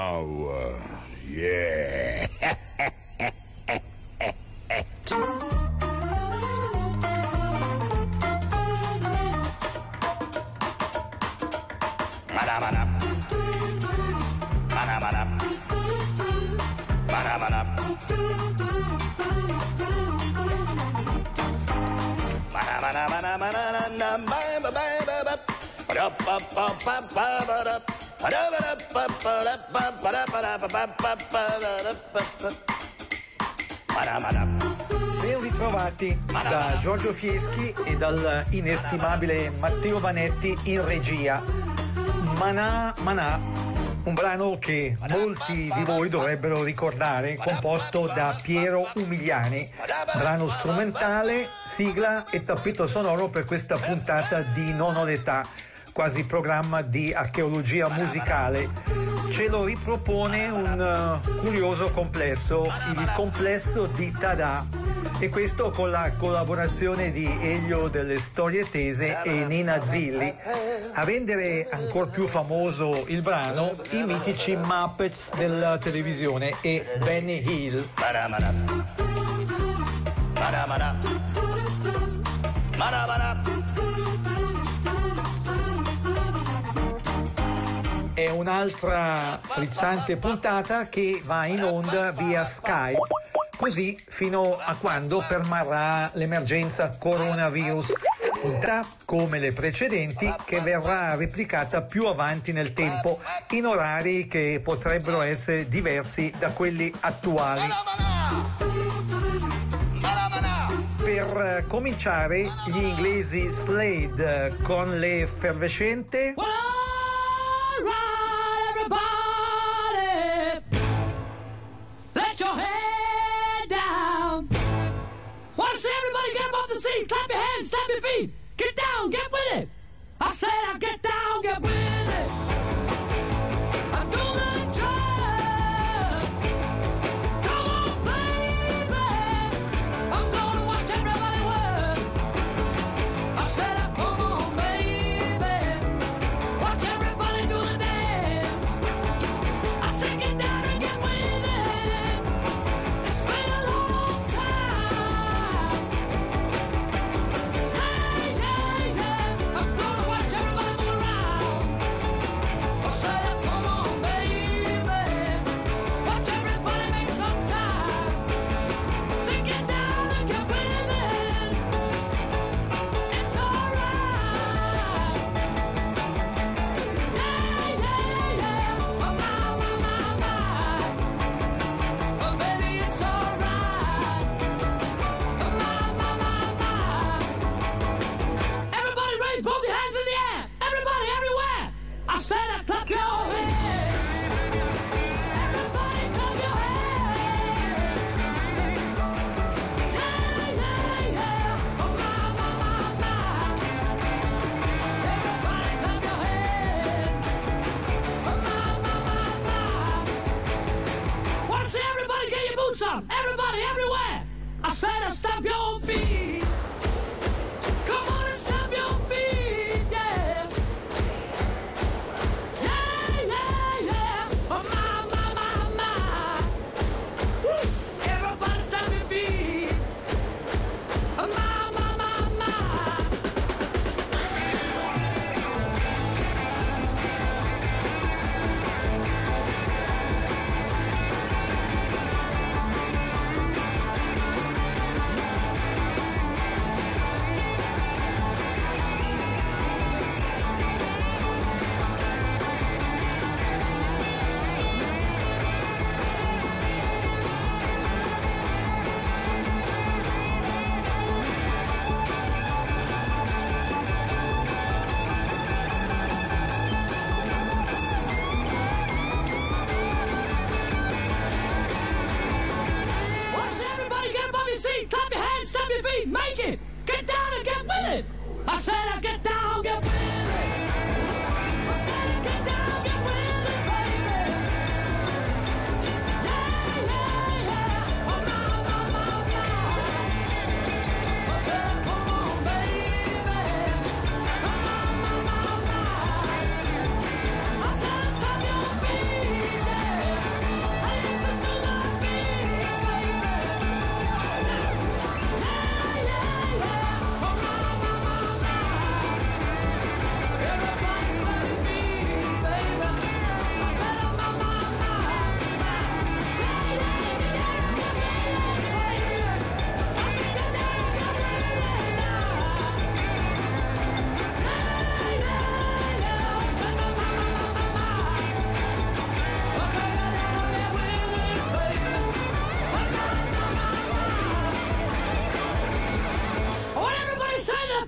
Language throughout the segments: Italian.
now. Giorgio Fieschi e dal inestimabile Matteo Vanetti in regia. Manà, Manà, un brano che molti di voi dovrebbero ricordare, composto da Piero Umiliani, brano strumentale, sigla e tappeto sonoro per questa puntata di Non ho l'età, quasi programma di archeologia musicale. Ce lo ripropone un uh, curioso complesso, il complesso di Tada e questo con la collaborazione di Elio delle Storie Tese e Nina Zilli. A rendere ancora più famoso il brano i mitici Muppets della televisione e Benny Hill. Manamana. Manamana. Manamana. È un'altra frizzante puntata che va in onda via Skype, così fino a quando permarrà l'emergenza coronavirus. Puntata come le precedenti che verrà replicata più avanti nel tempo in orari che potrebbero essere diversi da quelli attuali. Per cominciare gli inglesi Slade con l'effervescente Well, stamp your feet. Get down, get with it. I said, I get down, get with it.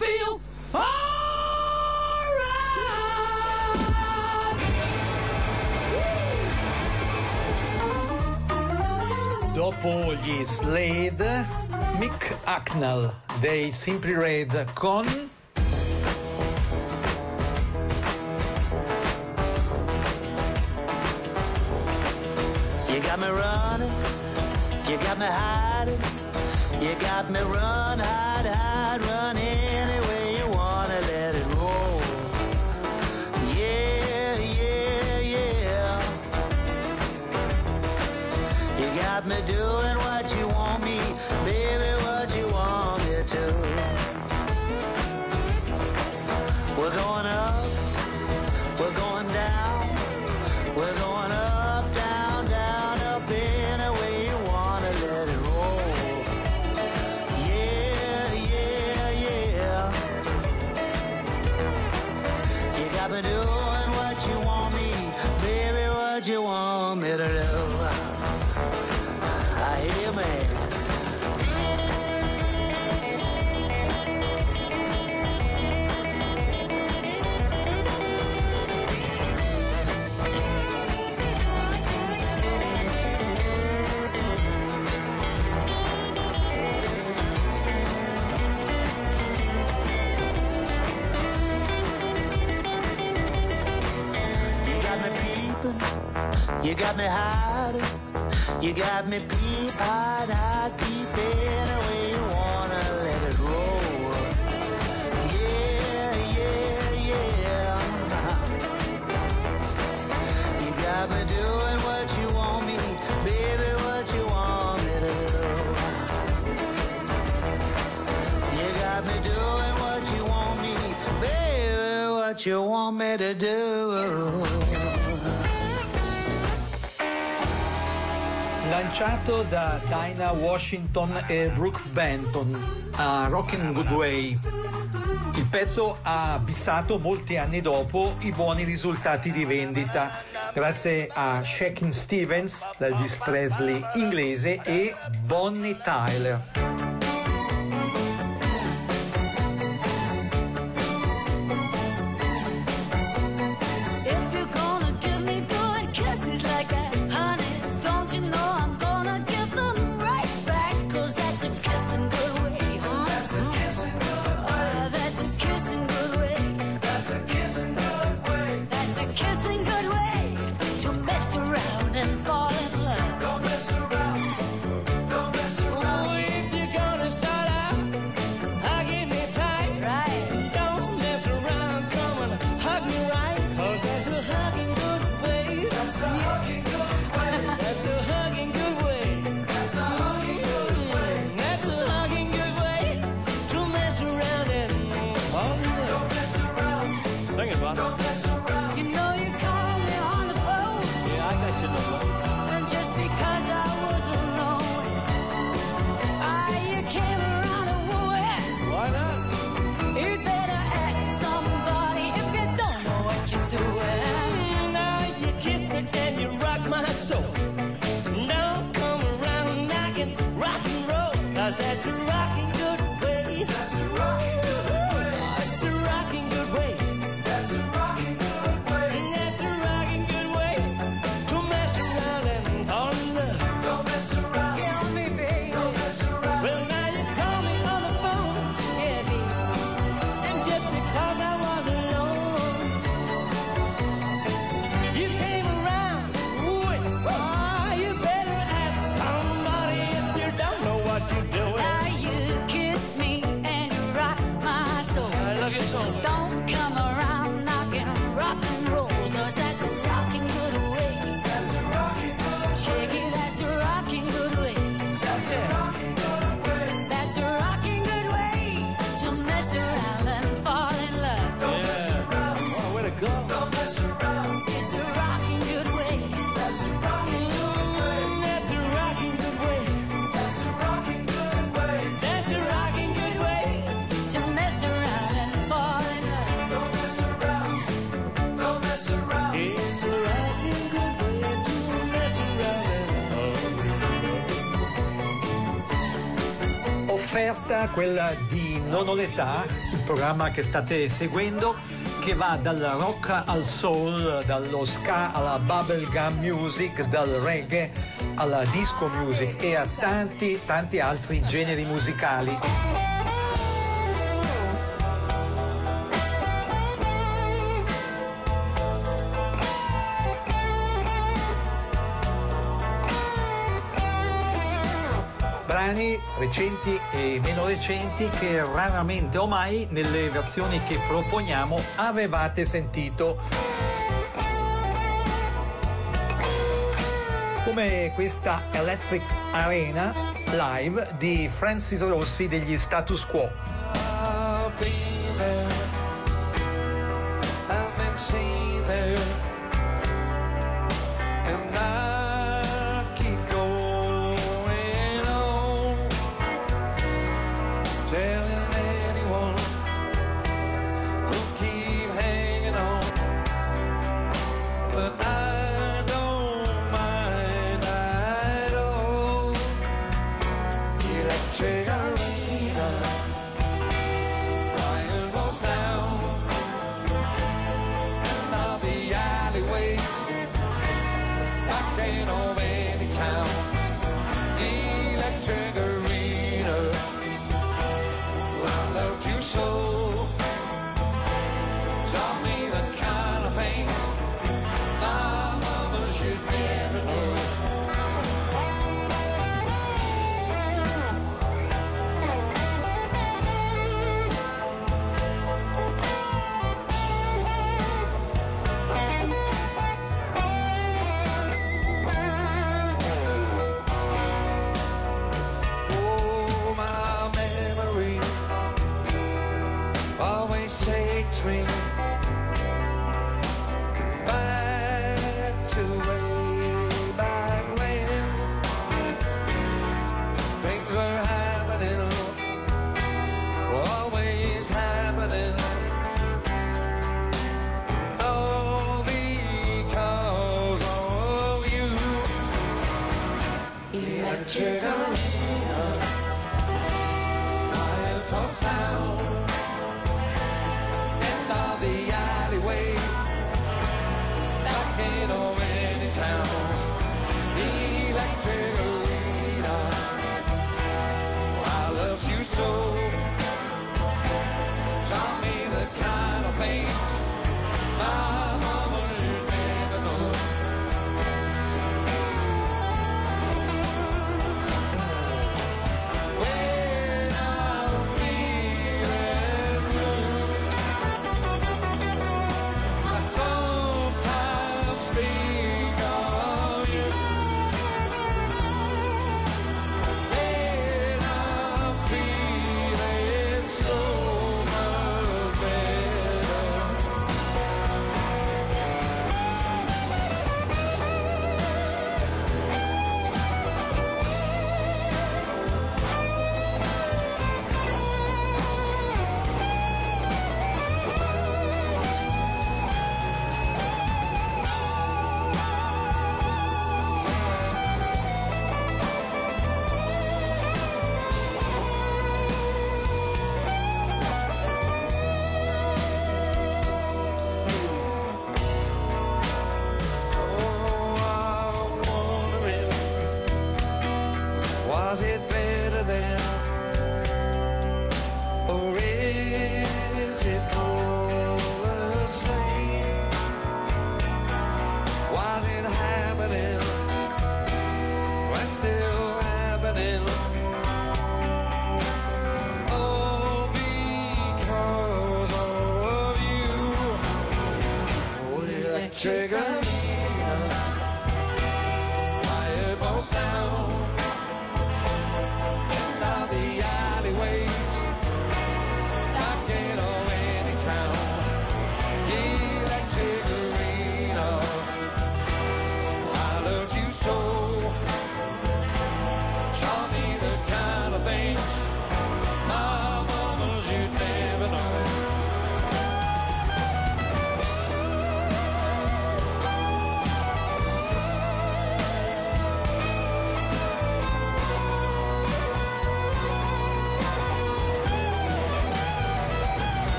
feel. Dopo gli Slade, Mick Acknell dei Simply Red con You got me running, you got me hiding, you got me running. You got me peep-eyed, eyed, peeping way You wanna let it roll. Yeah, yeah, yeah. You got me doing what you want me, baby. What you want me to do? You got me doing what you want me, baby. What you want me to do? lanciato da Dinah Washington e Brooke Benton a Rockin' Good Way. Il pezzo ha bissato molti anni dopo i buoni risultati di vendita, grazie a Shakin' Stevens, l'Elvis Presley inglese, e Bonnie Tyler. quella di Non l'età, il programma che state seguendo, che va dal rock al soul, dallo ska alla bubblegum music, dal reggae alla disco music e a tanti, tanti altri generi musicali. recenti e meno recenti che raramente o mai nelle versioni che proponiamo avevate sentito. Come questa Electric Arena live di Francis Rossi degli Status Quo.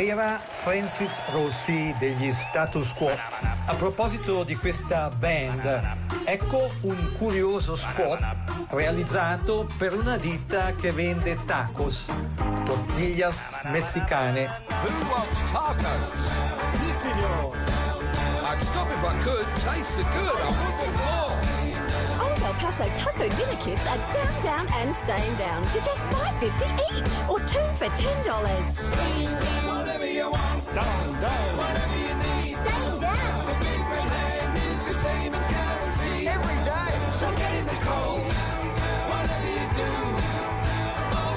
Era Francis Rossi degli Status Quo. A proposito di questa band, ecco un curioso spot realizzato per una ditta che vende tacos, tortillas messicane. Who wants tacos? Si, signor. I'd stop if I could. Tasted good. I want some more. Old El Paso taco dinner kits are down, down, and staying down to just $5.50 each, or two for $10. Down, down. whatever you need. Staying down. The big red hand is your savings guarantee. Every day. So get into Coles. Whatever you do.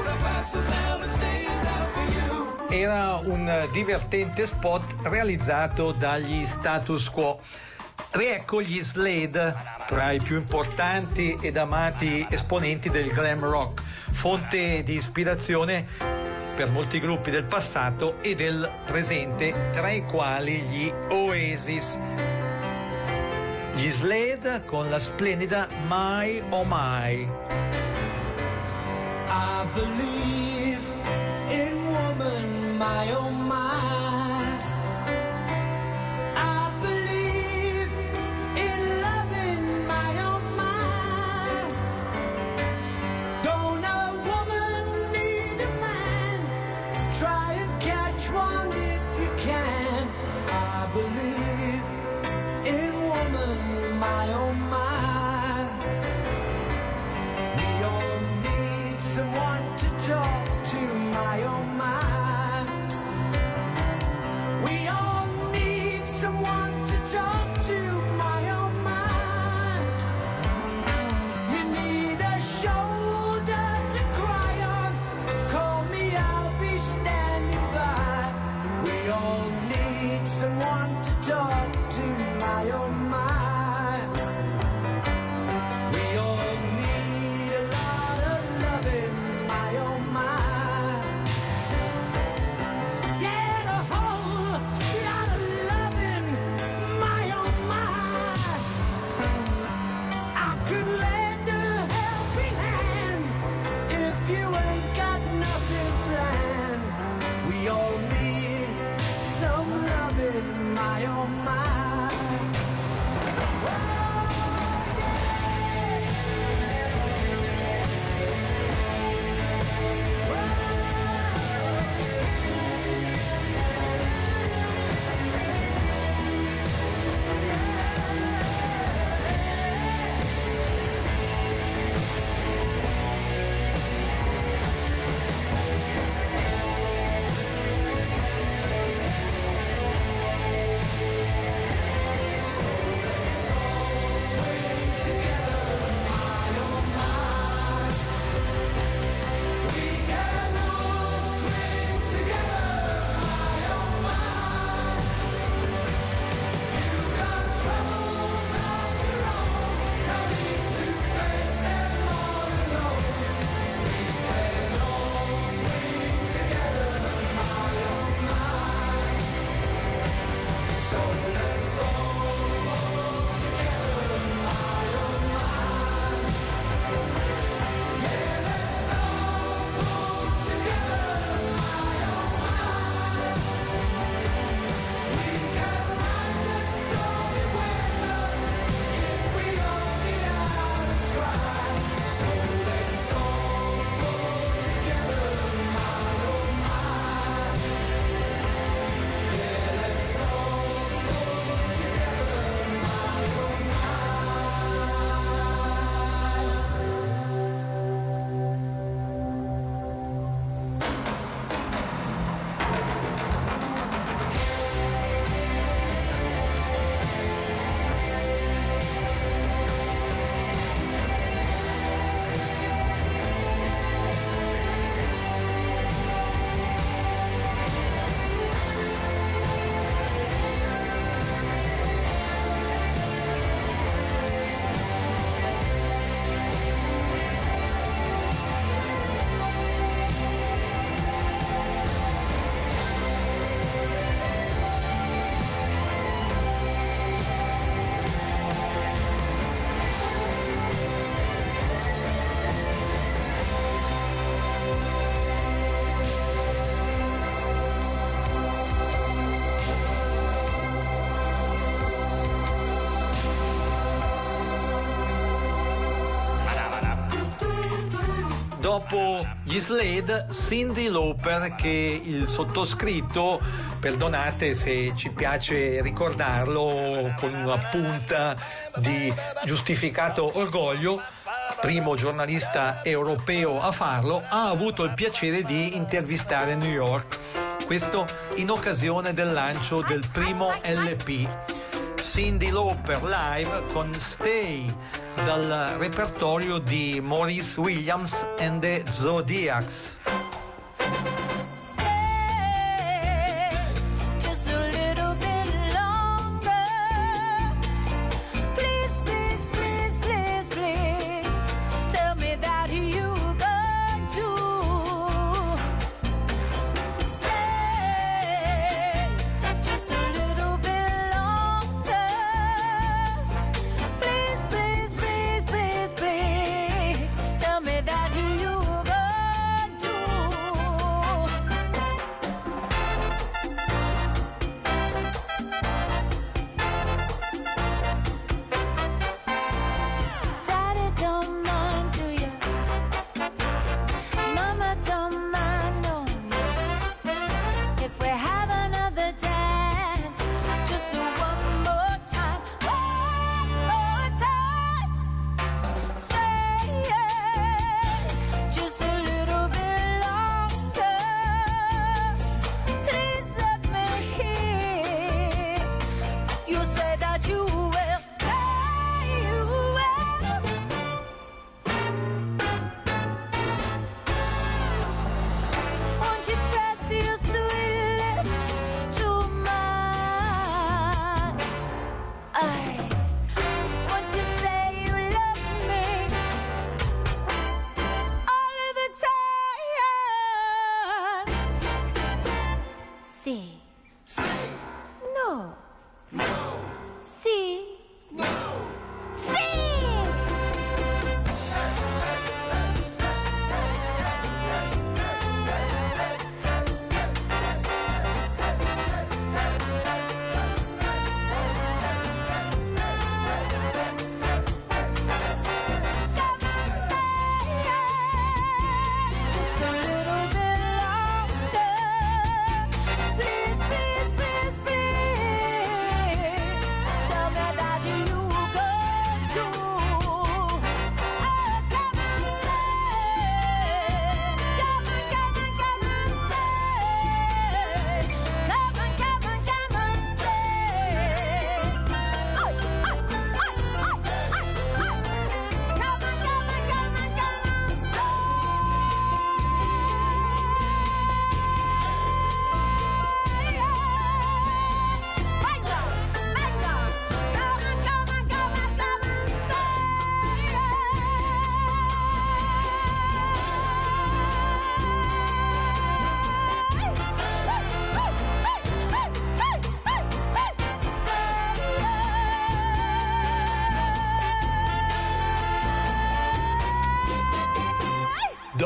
El Paso's out and staying down for you. Era un divertente spot realizzato dagli Status Quo. Riecco gli Slade, tra i più importanti ed amati esponenti del glam rock, fonte di ispirazione per molti gruppi del passato e del presente, tra i quali gli Oasis. Gli Slade con la splendida My Oh My. I believe in woman, my oh my. dopo gli Slade, Cindy Lauper che il sottoscritto, perdonate se ci piace ricordarlo con una punta di giustificato orgoglio, primo giornalista europeo a farlo, ha avuto il piacere di intervistare New York, questo in occasione del lancio del primo LP. Cindy Lauper live con Stay dal repertorio di Maurice Williams and the Zodiacs.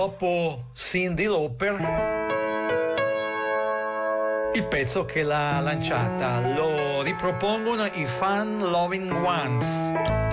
dopo Cindy Lauper, il pezzo che l'ha lanciata lo ripropongono i fan Loving Ones.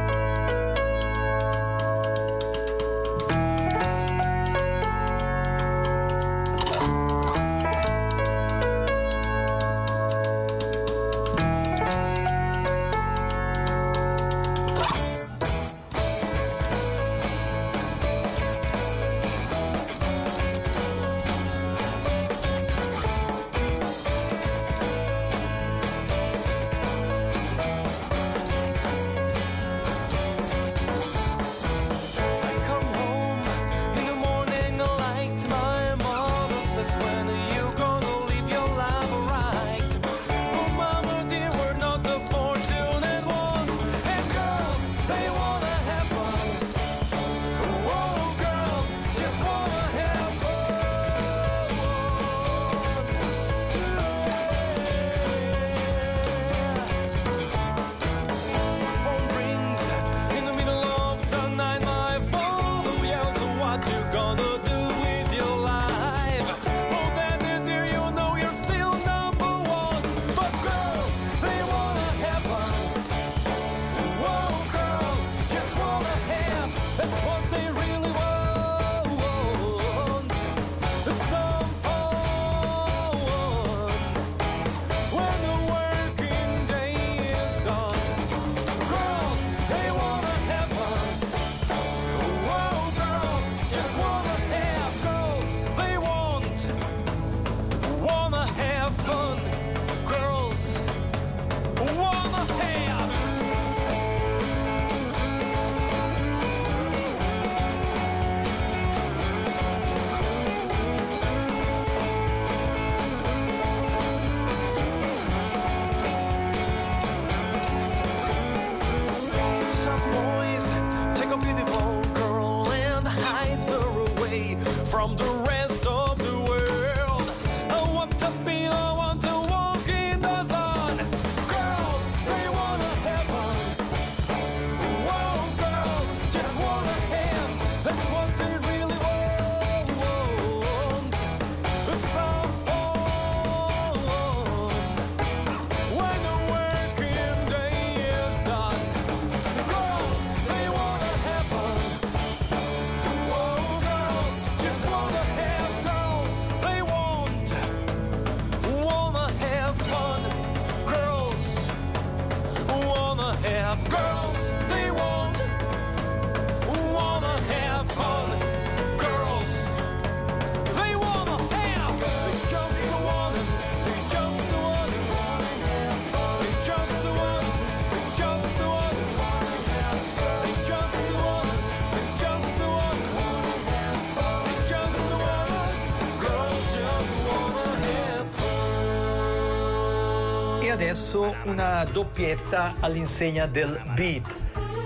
Adesso una doppietta all'insegna del beat.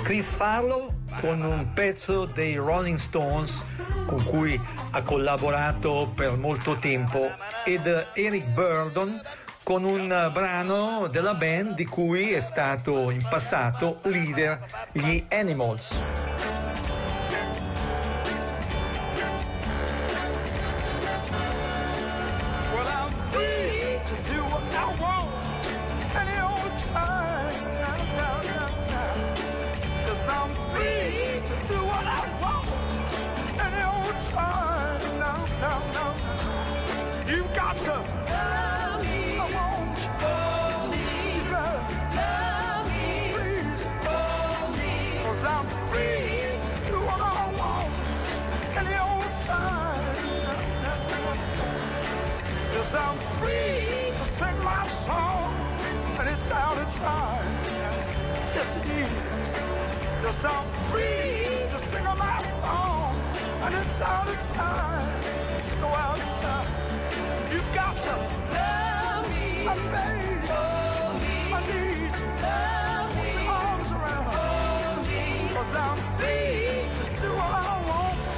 Chris Farlow con un pezzo dei Rolling Stones con cui ha collaborato per molto tempo ed Eric Burdon con un brano della band di cui è stato in passato leader gli Animals.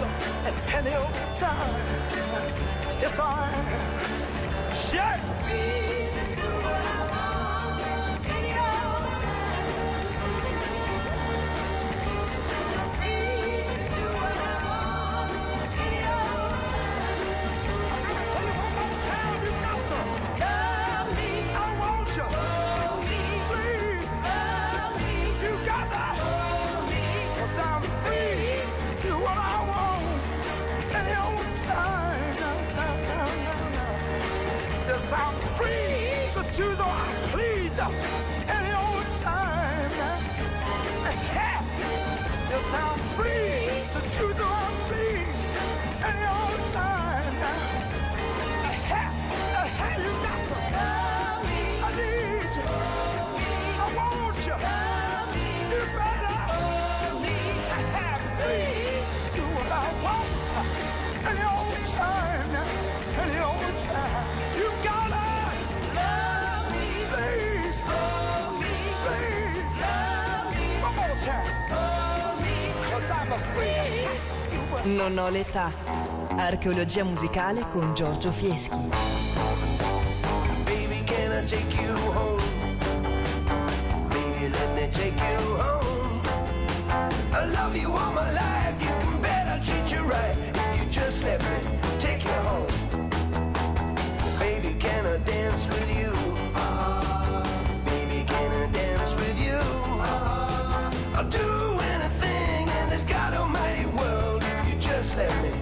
At any old time. Yes, I am. Yeah. out. Non ho l'età. Archeologia musicale con Giorgio Fieschi. Baby, can I take you home? Baby, let me take you home. I love you all my life. You can bet I'll treat you right if you just let me take you home. Baby, can I dance with you? This God Almighty world if you just let me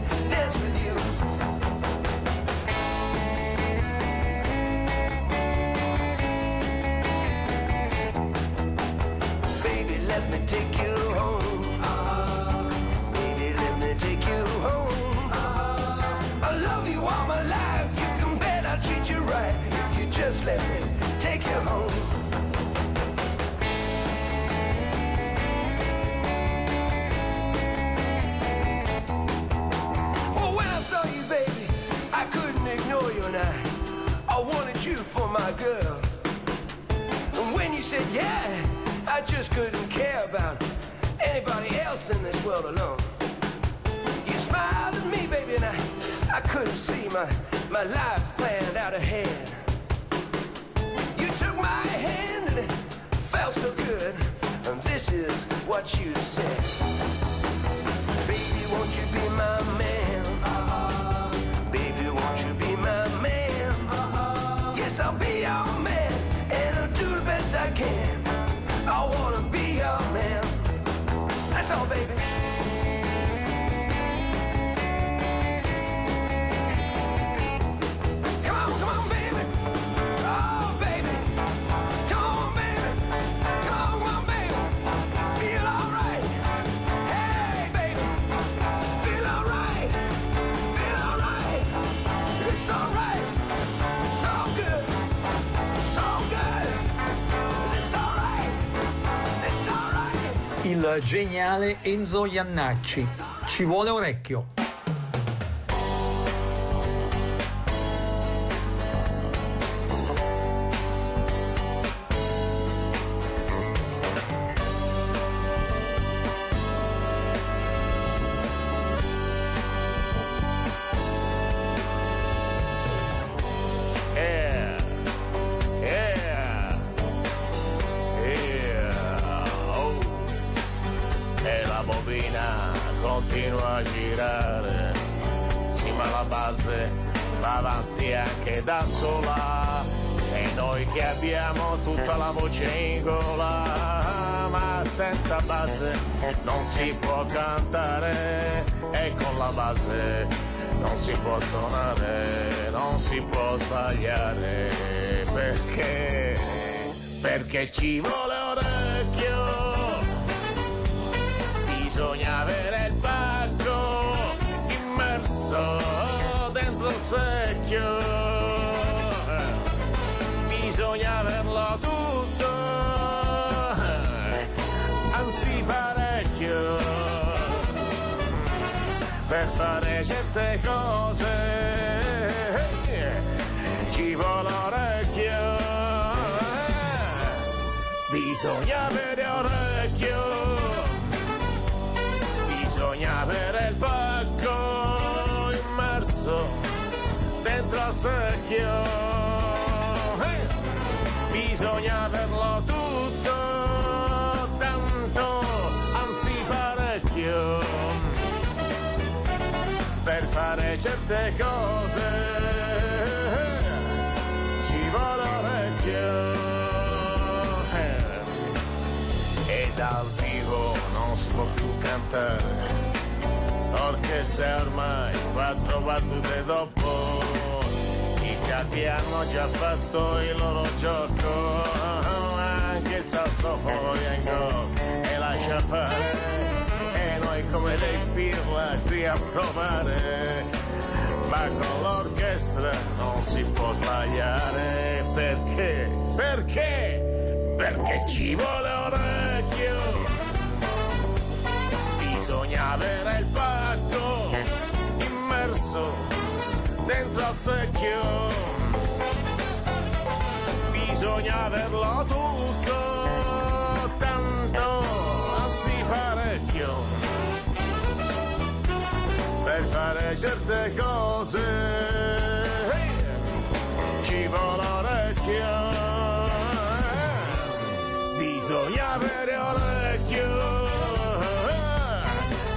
my girl. And when you said yeah, I just couldn't care about anybody else in this world alone. You smiled at me, baby, and I, I couldn't see my, my life planned out ahead. You took my hand and it felt so good. And this is what you said. Geniale Enzo Iannacci. Ci vuole orecchio. Secchio. Eh, Bisogna averlo tutto, tanto, anzi parecchio, per fare certe cose. Ci vuole orecchio. Eh, E dal vivo non si può più cantare. Orchestra ormai quattro battute dopo. I fiati hanno già fatto il loro gioco. Anche il sassofono gol e lascia fare. E noi come dei pirla qui a provare. Ma con l'orchestra non si può sbagliare. Perché? Perché? Perché ci vuole orecchio bisogna avere il pacco immerso dentro al secchio. Bisogna averlo tutto, tanto, anzi parecchio, per fare certe cose. Ci vuole orecchio. Bisogna avere orecchio,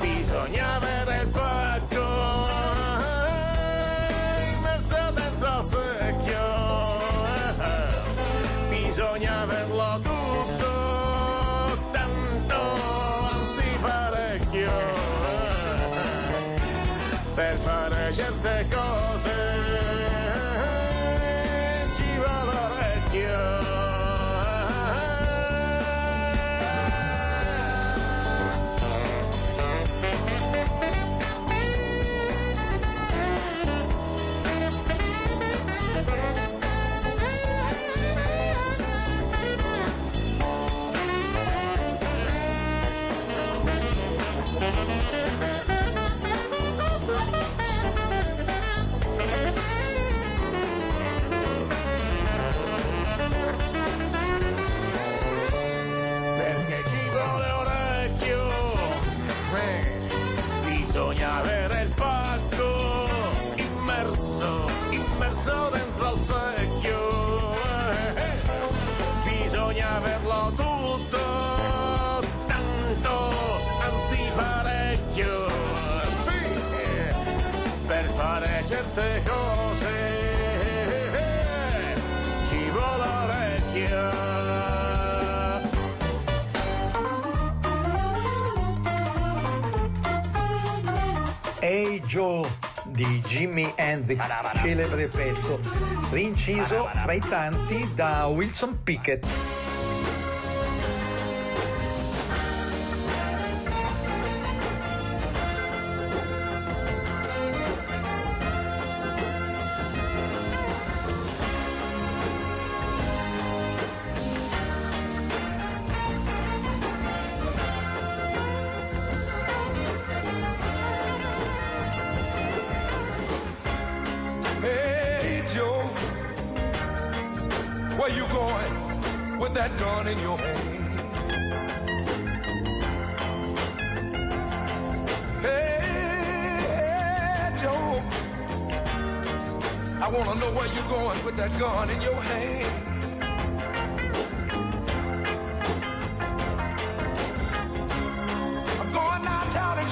bisogna avere Hendrix, celebre pezzo, rinciso fra i tanti da Wilson Pickett.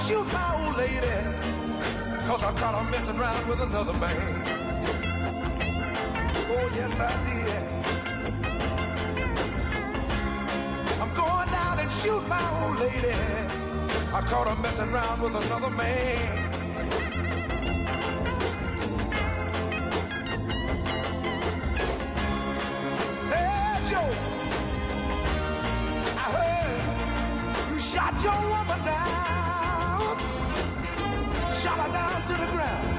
shoot my old lady, cause I caught her messing around with another man. Oh, yes, I did. I'm going down and shoot my old lady. I caught her messing around with another man. Joe, I heard you shot your woman down shot her down to the ground.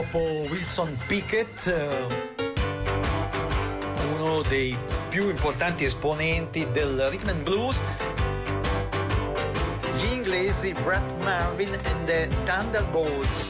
dopo Wilson Pickett eh, uno dei più importanti esponenti del rhythm and blues gli inglesi Brad Marvin e the Thunderbolts.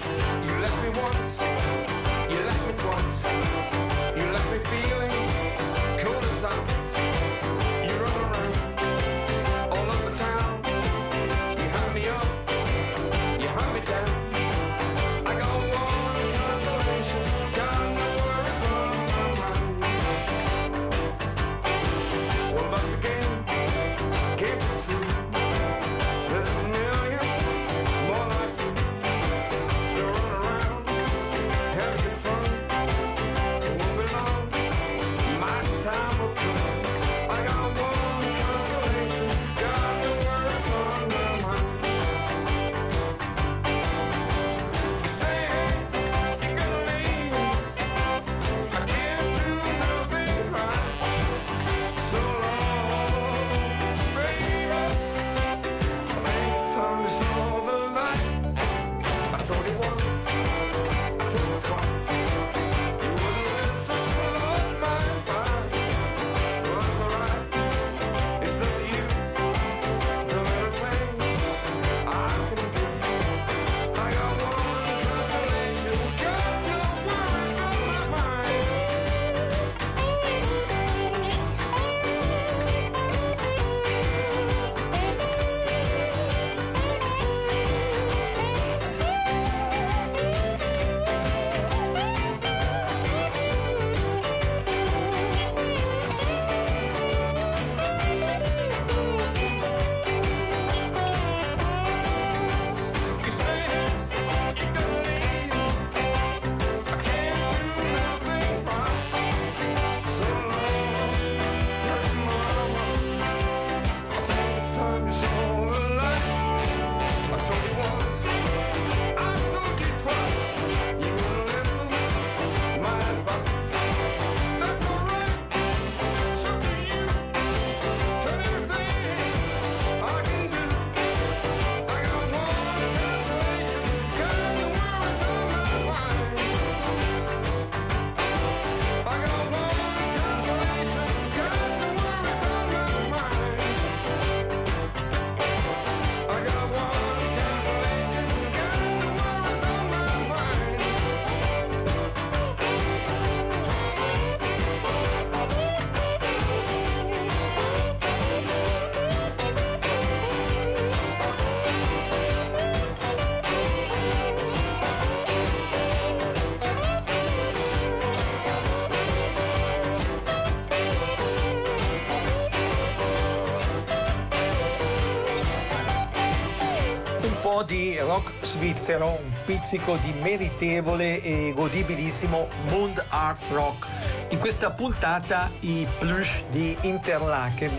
Di rock svizzero, un pizzico di meritevole e godibilissimo Mund Art Rock. In questa puntata i plush di Interlaken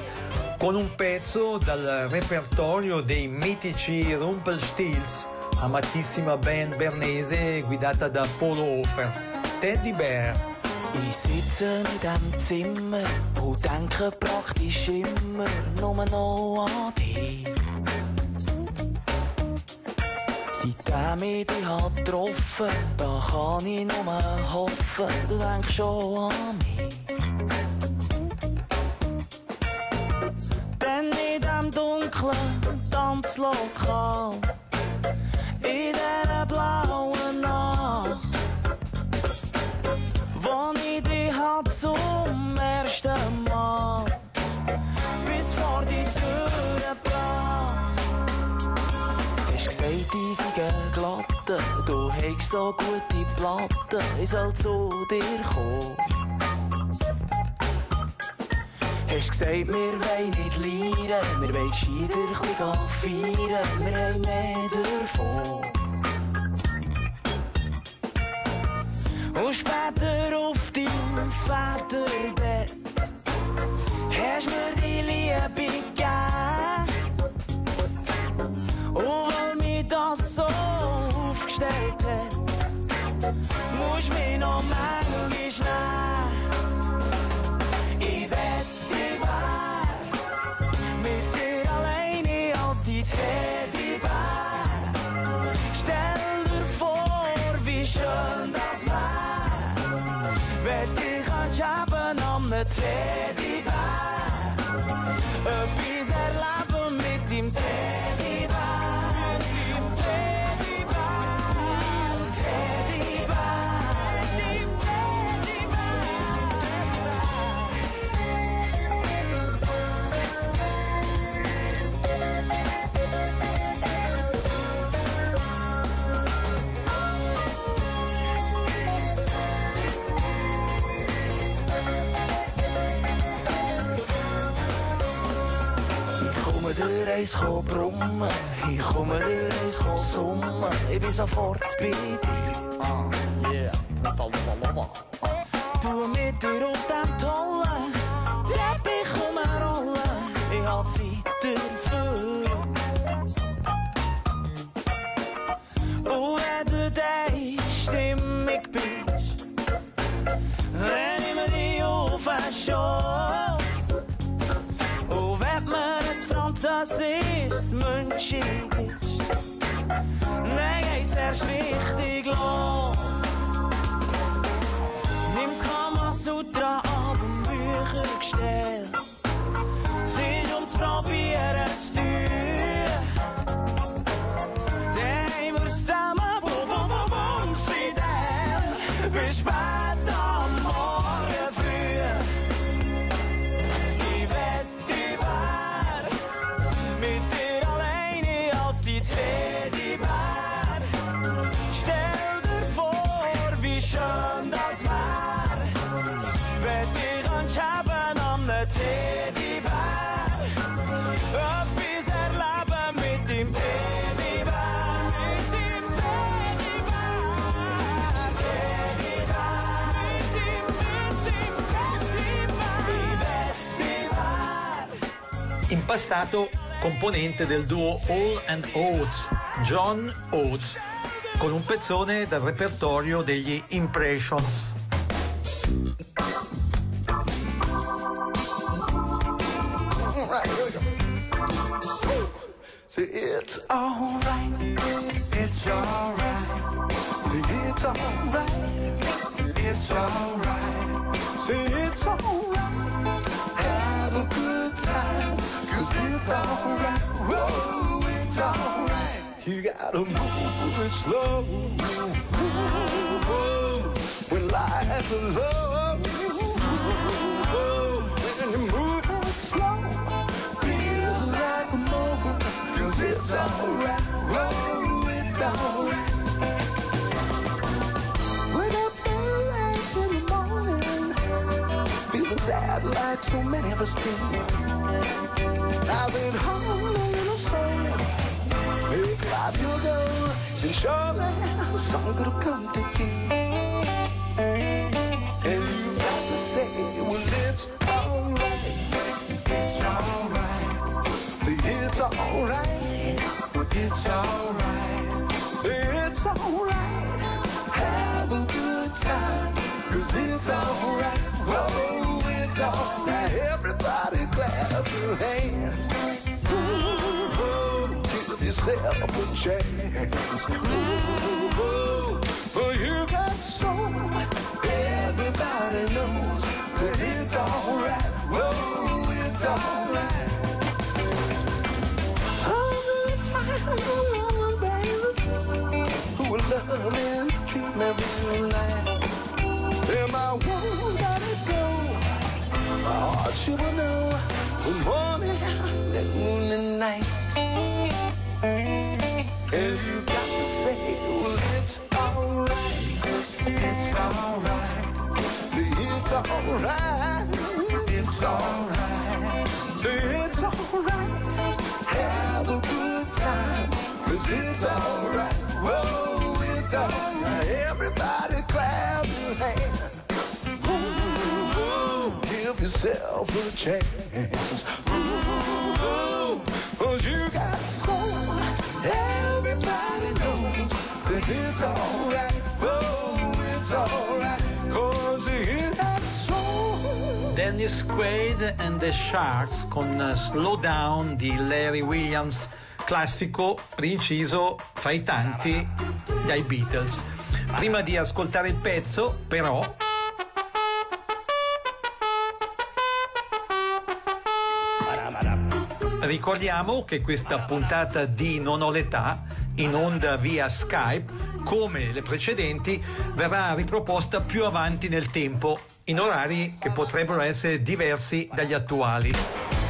con un pezzo dal repertorio dei mitici Rumpelstilz, amatissima band bernese guidata da Polo Hofer. Teddy Bear. Ich sitze in diesem Zimmer und denke praktisch immer nur noch an dich. Seitdem ich dich hab getroffen, da kann ich nur hoffen, du denkst schon an mich. Denn in diesem dunklen Tanzlokal, in dieser blauen Nacht, wo ich dich hat zum Hast gesagt, ich sei glatte, du hast so gute Platten, ich soll zu dir kommen. Hast gesagt, wir wollen nicht lieren, wir wollen gescheiter ein feiern, wir haben mehr davon. Und später auf deinem Vaterbett hast mir die Liebe gegeben. er eens brummen, ich komme er eens summen. Ich bin sofort bei dir. Ah, yeah, das ist passato componente del duo All and Oates, John Oates, con un pezzone dal repertorio degli Impressions. Say it's alright, it's alright. Say it's alright, it's alright. Say it's alright, Cause it's alright, whoa, it's alright. You gotta move it slow. Whoa, when lights are low. Whoa, when you move it slow. Feels like a moment. Cause it's alright. Whoa, it's alright. Sad like so many of us do. I at home, a little soul. make life your goal, and surely some could come to you. And you got to say, well, it's alright. It's alright. It's alright. It's alright. It's alright. Have a good time. Cause it's alright. Whoa, it's alright. Everybody clap your hands. Ooh, give yourself a chance. Ooh, you got soul. Everybody knows that it's alright. Whoa, it's alright. I'm find a woman, baby, who will love and treat me real nice. And my woman's gotta go. My heart she will know the morning, noon, and night. And you got to say, well, it's alright. It's alright. It's alright. It's alright. It's alright. Have a good time. Cause it's alright. Whoa, it's alright. Everybody clap your hands. Yourself a chance. Ooh, cause you got soul. Everybody knows. Cause it's alright. Whoa, it's alright. Cause you got soul. Dennis Quaid and the Sharks con eh, Slow Down di Larry Williams, classico rinciso fra i tanti dai Beatles. Prima di ascoltare il pezzo, però, ricordiamo che questa puntata di Non ho l'età, in onda via Skype, come le precedenti, verrà riproposta più avanti nel tempo, in orari che potrebbero essere diversi dagli attuali.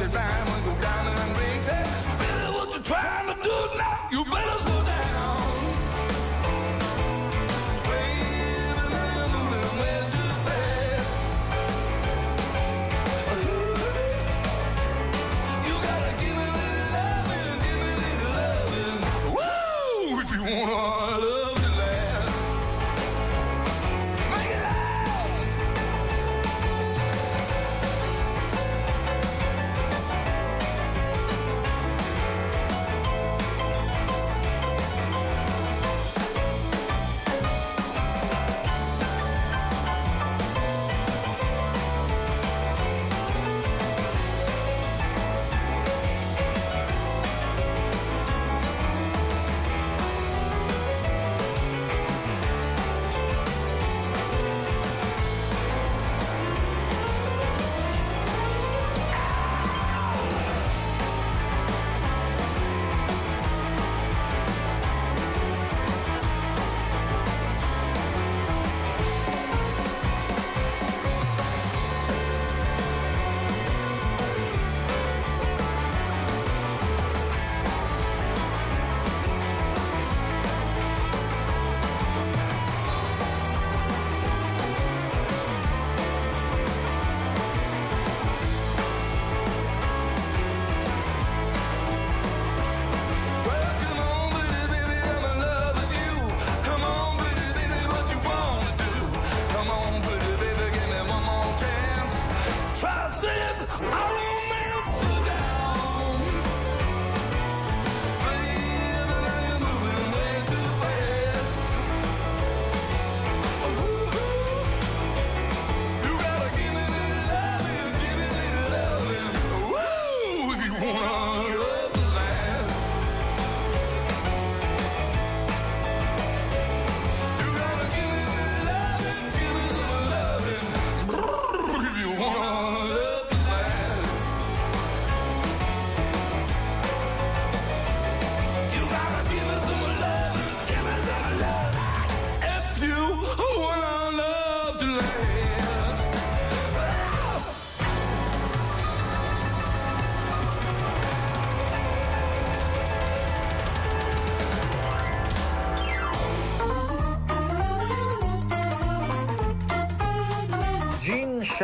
It fine when go diamond rings. Eh? Hey, really what you trying to do now? You better slow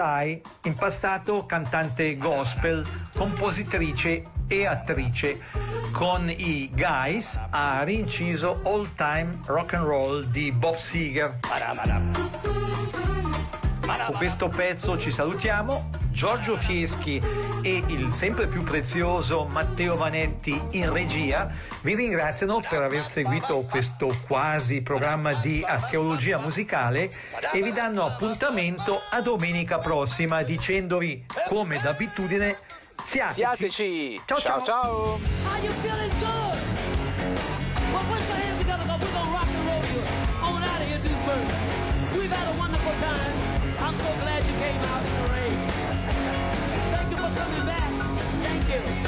Shy, in passato cantante gospel, compositrice e attrice. Con i Guys ha rinciso All Time Rock and Roll di Bob Seger. Con questo pezzo ci salutiamo. Giorgio Fieschi e il sempre più prezioso Matteo Vanetti in regia vi ringraziano per aver seguito questo quasi programma di archeologia musicale e vi danno appuntamento a domenica prossima dicendovi come d'abitudine siateci. siateci. Ciao ciao. ciao. We've had a wonderful time. I'm so glad you came out. you.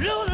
Lula.